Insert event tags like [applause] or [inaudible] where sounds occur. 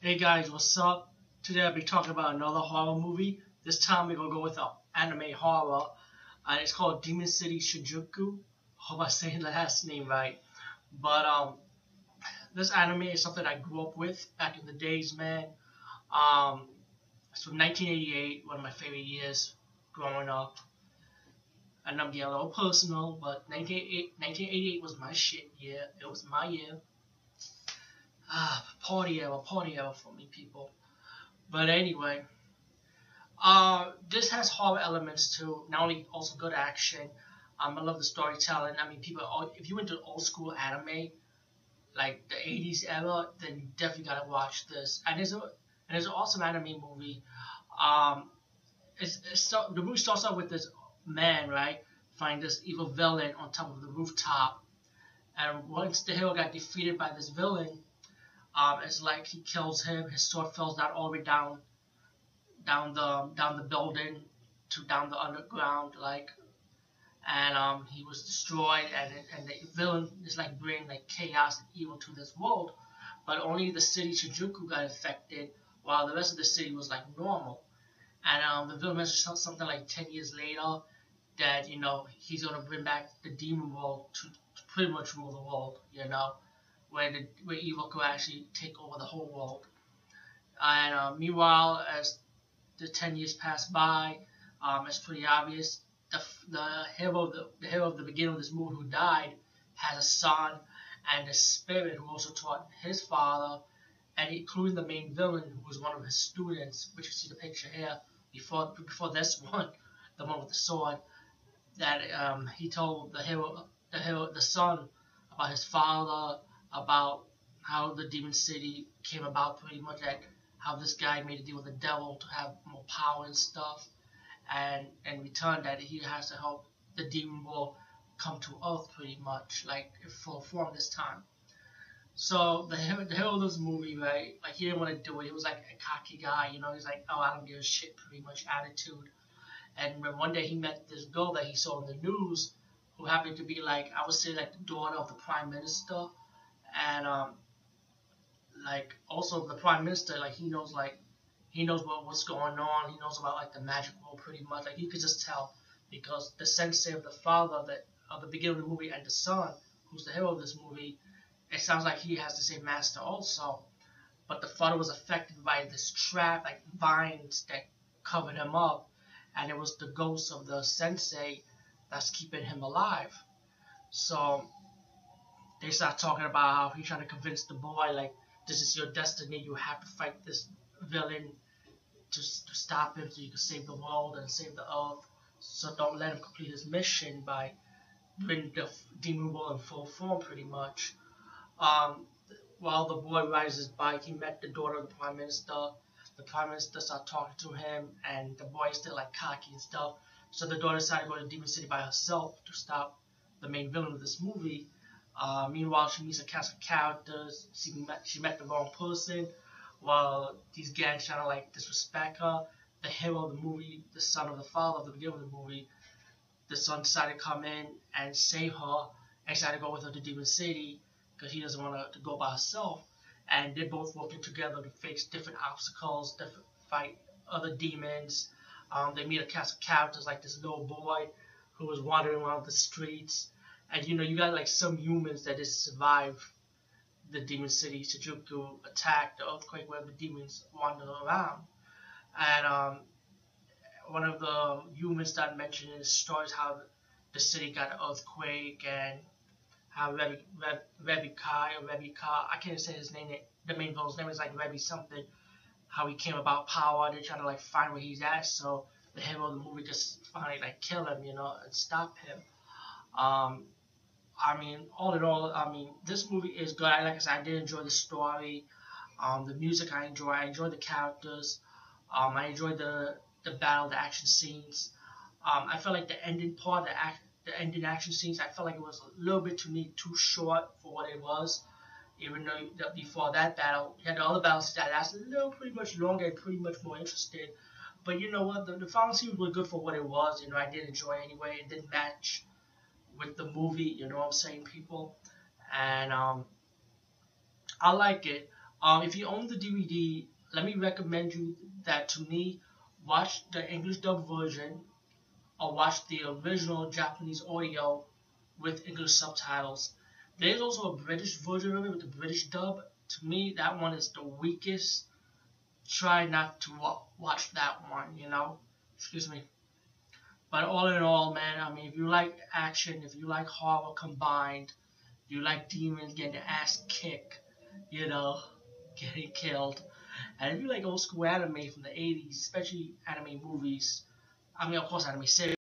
Hey guys, what's up? Today I'll be talking about another horror movie. This time we're gonna go with an anime horror. and it's called Demon City Shinjuku. Hope I say [laughs] the last name right. But um, this anime is something I grew up with back in the days, man. Um, it's from 1988, one of my favorite years growing up. And I'm getting a little personal, but 1988, 1988 was my shit year. It was my year. Ah, party era for me, people. But anyway, uh, this has horror elements too. Not only also good action. Um, I love the storytelling. I mean, people. If you into old school anime, like the '80s era, then you definitely gotta watch this. And it's a and it's an awesome anime movie. Um, it's, it's the movie starts off with this man, right, find this evil villain on top of the rooftop, and once the hero got defeated by this villain um, it's like he kills him. His sword falls down all the way down, down the down the building to down the underground, like, and um, he was destroyed. And and the villain is like bringing like chaos and evil to this world, but only the city Shinjuku got affected, while the rest of the city was like normal. And um, the villain mentions something like ten years later that you know he's gonna bring back the demon world to, to pretty much rule the world, you know where the where evil could actually take over the whole world. And uh, meanwhile, as the ten years pass by, um, it's pretty obvious the the hero of the, the hero of the beginning of this movie who died has a son and a spirit who also taught his father, and including the main villain who was one of his students, which you see the picture here before before this [laughs] one, the one with the sword, that um, he told the hero the hero the son about his father about how the demon city came about pretty much like how this guy made a deal with the devil to have more power and stuff. And in return that he has to help the demon world come to earth pretty much like full form this time. So the [laughs] hero, the hero of this movie right? Like he didn't want to do it. He was like a cocky guy you know? He's like oh i don't give a shit pretty much attitude. And one day he met this girl that he saw in the news who happened to be like i would say like the daughter of the prime minister and um, like also the prime minister, like he knows like he knows what what's going on. He knows about like the magic world pretty much. Like you could just tell because the sensei of the father that of the beginning of the movie and the son, who's the hero of this movie, it sounds like he has the same master also. But the father was affected by this trap, like vines that covered him up, and it was the ghost of the sensei that's keeping him alive. So they start talking about how he's trying to convince the boy like this is your destiny. You have to fight this villain to, to stop him so you can save the world and save the earth. So don't let him complete his mission by bringing the demon world in full form, pretty much. Um, while the boy rides his bike, he met the daughter of the prime minister. The prime minister started talking to him, and the boy is still like cocky and stuff. So the daughter decided to go to Demon City by herself to stop the main villain of this movie. Uh, meanwhile, she meets a cast of characters. She met, she met the wrong person. While these gangs trying to like disrespect her, the hero of the movie, the son of the father of the beginning of the movie, the son decided to come in and save her and decided to go with her to Demon City because he doesn't want to go by herself. And they're both working together to face different obstacles, different fight other demons. Um, they meet a cast of characters like this little boy who was wandering around the streets and you know you got like some humans that just survive the demon city Shinjuku attack, the earthquake where the demons wander around. And um, one of the humans that mentioned in the story is how the city got an earthquake and how Rebbe, Rebbe Kai or Rebbe Kai, I can't say his name, the main villain's name is like Rebbe something, how he came about power, they're trying to like find where he's at, so the hero of the movie just finally like kill him, you know, and stop him. Um, I mean, all in all, I mean, this movie is good. Like I said, I did enjoy the story, um, the music. I enjoy. I enjoy the characters. Um, I enjoy the the battle, the action scenes. Um, I felt like the ending part, the act, the ending action scenes, I felt like it was a little bit too neat, too short for what it was. Even though before that battle, you had the other battles that lasted a little pretty much longer and pretty much more interesting. But you know what? The, the final scenes were good for what it was. You know, I did enjoy it anyway. It didn't match with the movie, you know what I'm saying, people? And um, I like it. Um, if you own the DVD, let me recommend you that to me, watch the English dub version or watch the original Japanese audio with English subtitles. There's also a British version of it with the British dub. To me, that one is the weakest. Try not to watch that one, you know? Excuse me. But all in all, man, I mean, if you like action, if you like horror combined, you like demons getting ass kicked, you know, [laughs] getting killed, and if you like old school anime from the 80s, especially anime movies, I mean, of course, anime series.